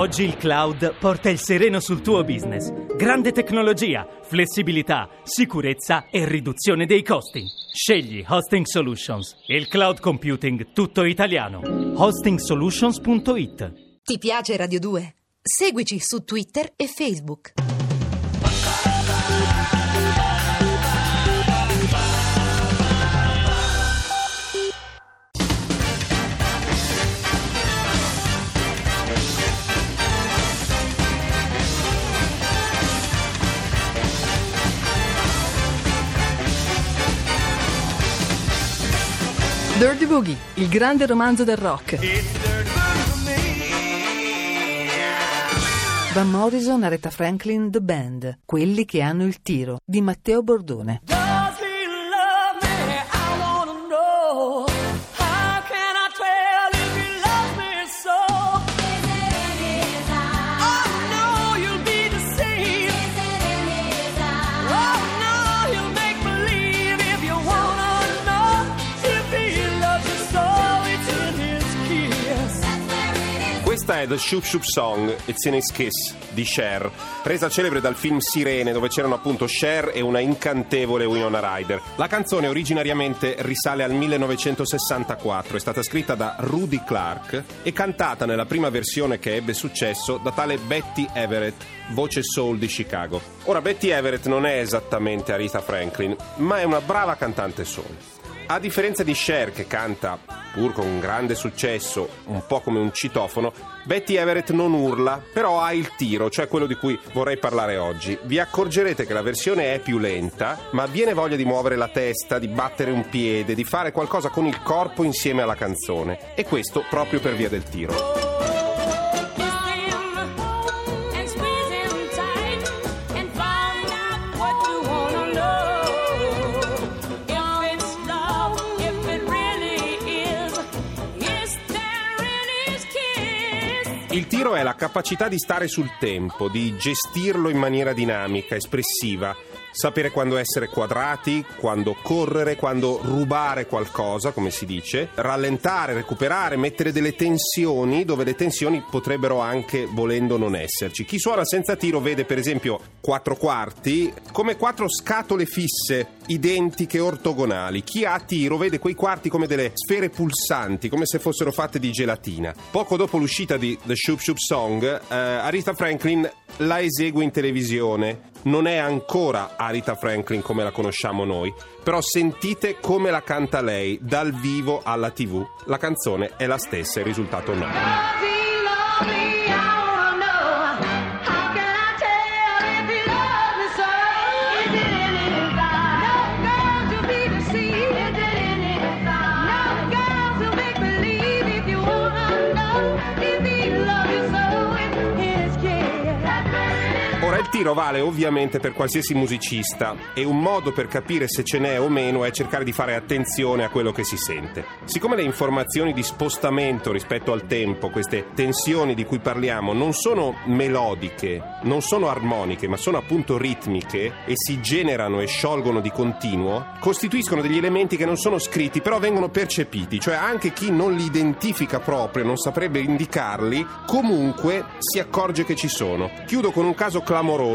Oggi il cloud porta il sereno sul tuo business. Grande tecnologia, flessibilità, sicurezza e riduzione dei costi. Scegli Hosting Solutions, il cloud computing tutto italiano. Hostingsolutions.it Ti piace Radio 2? Seguici su Twitter e Facebook. Boogie, il grande romanzo del rock. Van Morrison, Aretha Franklin, The Band, quelli che hanno il tiro, di Matteo Bordone. È The Shoop Shoop Song, It's in His Kiss di Cher, resa celebre dal film Sirene dove c'erano appunto Cher e una incantevole Winona Ryder. La canzone originariamente risale al 1964, è stata scritta da Rudy Clark e cantata nella prima versione che ebbe successo da tale Betty Everett, voce soul di Chicago. Ora Betty Everett non è esattamente Aretha Franklin, ma è una brava cantante soul. A differenza di Cher che canta, pur con grande successo, un po' come un citofono, Betty Everett non urla, però ha il tiro, cioè quello di cui vorrei parlare oggi. Vi accorgerete che la versione è più lenta, ma viene voglia di muovere la testa, di battere un piede, di fare qualcosa con il corpo insieme alla canzone. E questo proprio per via del tiro. Il tiro è la capacità di stare sul tempo, di gestirlo in maniera dinamica, espressiva, sapere quando essere quadrati, quando correre, quando rubare qualcosa, come si dice, rallentare, recuperare, mettere delle tensioni dove le tensioni potrebbero anche, volendo, non esserci. Chi suona senza tiro vede per esempio quattro quarti come quattro scatole fisse, identiche, ortogonali. Chi ha tiro vede quei quarti come delle sfere pulsanti, come se fossero fatte di gelatina. Poco dopo l'uscita di The Shoop Shoop Song, eh, Aretha Franklin la esegue in televisione. Non è ancora Aretha Franklin come la conosciamo noi, però sentite come la canta lei dal vivo alla tv. La canzone è la stessa, il risultato no. Tiro vale ovviamente per qualsiasi musicista e un modo per capire se ce n'è o meno è cercare di fare attenzione a quello che si sente. Siccome le informazioni di spostamento rispetto al tempo, queste tensioni di cui parliamo, non sono melodiche, non sono armoniche, ma sono appunto ritmiche e si generano e sciolgono di continuo, costituiscono degli elementi che non sono scritti, però vengono percepiti, cioè anche chi non li identifica proprio, non saprebbe indicarli, comunque si accorge che ci sono. Chiudo con un caso clamoroso,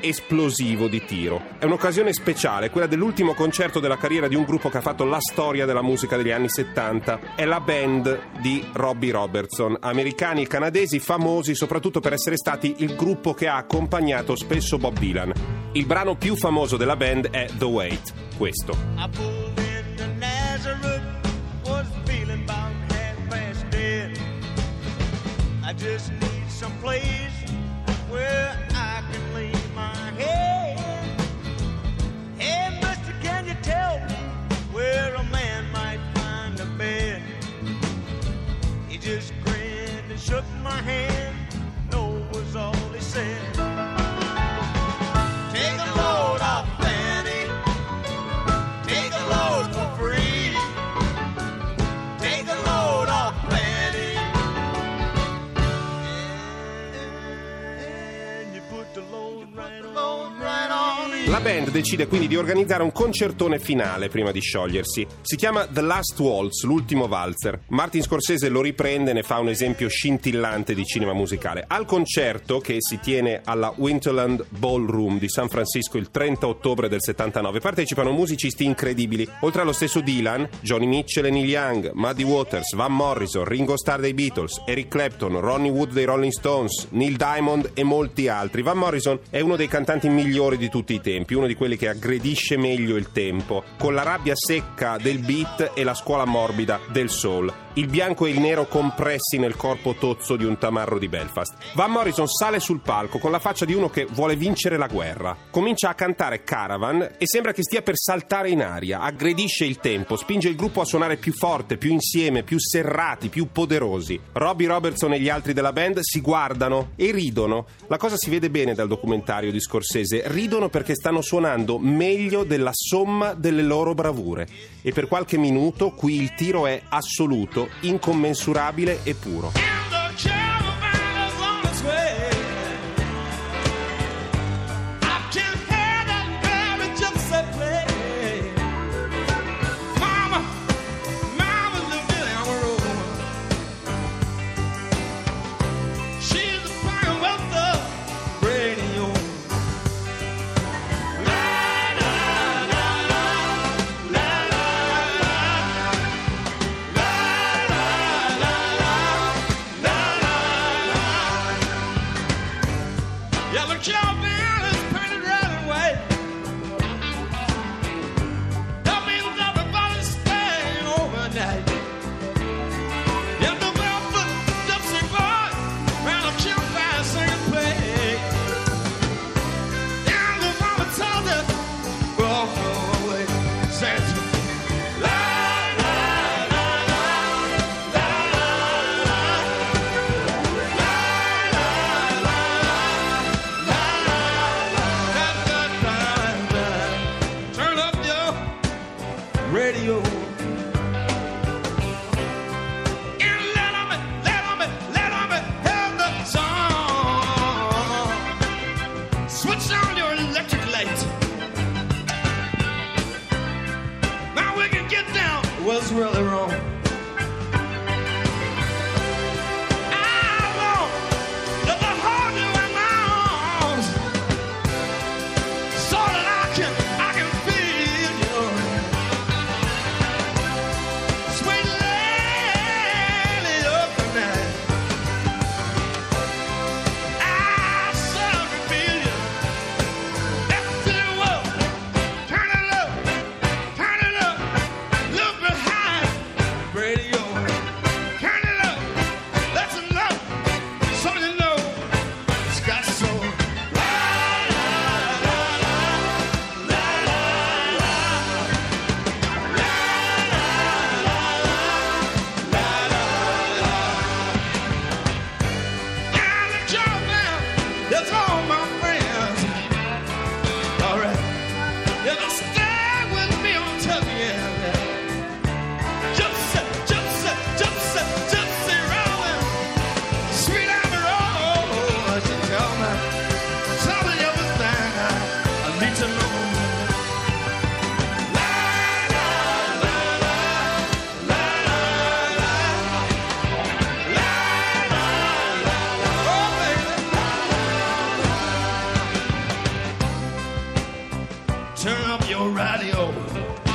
esplosivo di tiro. È un'occasione speciale, quella dell'ultimo concerto della carriera di un gruppo che ha fatto la storia della musica degli anni 70. È la band di Robbie Robertson, americani e canadesi famosi soprattutto per essere stati il gruppo che ha accompagnato spesso Bob Dylan. Il brano più famoso della band è The Wait, questo. I just need some place alone, right, alone, right La band decide quindi di organizzare un concertone finale prima di sciogliersi. Si chiama The Last Waltz, l'ultimo valzer. Martin Scorsese lo riprende e ne fa un esempio scintillante di cinema musicale. Al concerto, che si tiene alla Winterland Ballroom di San Francisco il 30 ottobre del 79, partecipano musicisti incredibili. Oltre allo stesso Dylan, Johnny Mitchell e Neil Young, Muddy Waters, Van Morrison, Ringo Starr dei Beatles, Eric Clapton, Ronnie Wood dei Rolling Stones, Neil Diamond e molti altri. Van Morrison è uno dei cantanti migliori di tutti i tempi, uno di quelli che aggredisce meglio il tempo, con la rabbia secca del beat e la scuola morbida del soul. Il bianco e il nero compressi nel corpo tozzo di un tamarro di Belfast. Van Morrison sale sul palco con la faccia di uno che vuole vincere la guerra. Comincia a cantare Caravan e sembra che stia per saltare in aria, aggredisce il tempo, spinge il gruppo a suonare più forte, più insieme, più serrati, più poderosi. Robbie Robertson e gli altri della band si guardano e ridono. La cosa si vede bene dal documentario di Scorsese. Ridono perché stanno suonando meglio della somma delle loro bravure. E per qualche minuto qui il tiro è assoluto, incommensurabile e puro. was really wrong. turn up your radio.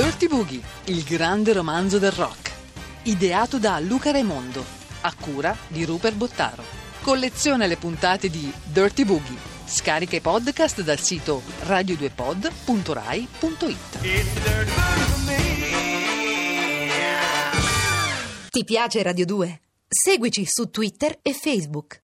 Dirty Boogie, il grande romanzo del rock. Ideato da Luca Raimondo, a cura di Rupert Bottaro. Colleziona le puntate di Dirty Boogie. Scarica i podcast dal sito radio2pod.rai.it. Ti piace Radio 2? Seguici su Twitter e Facebook.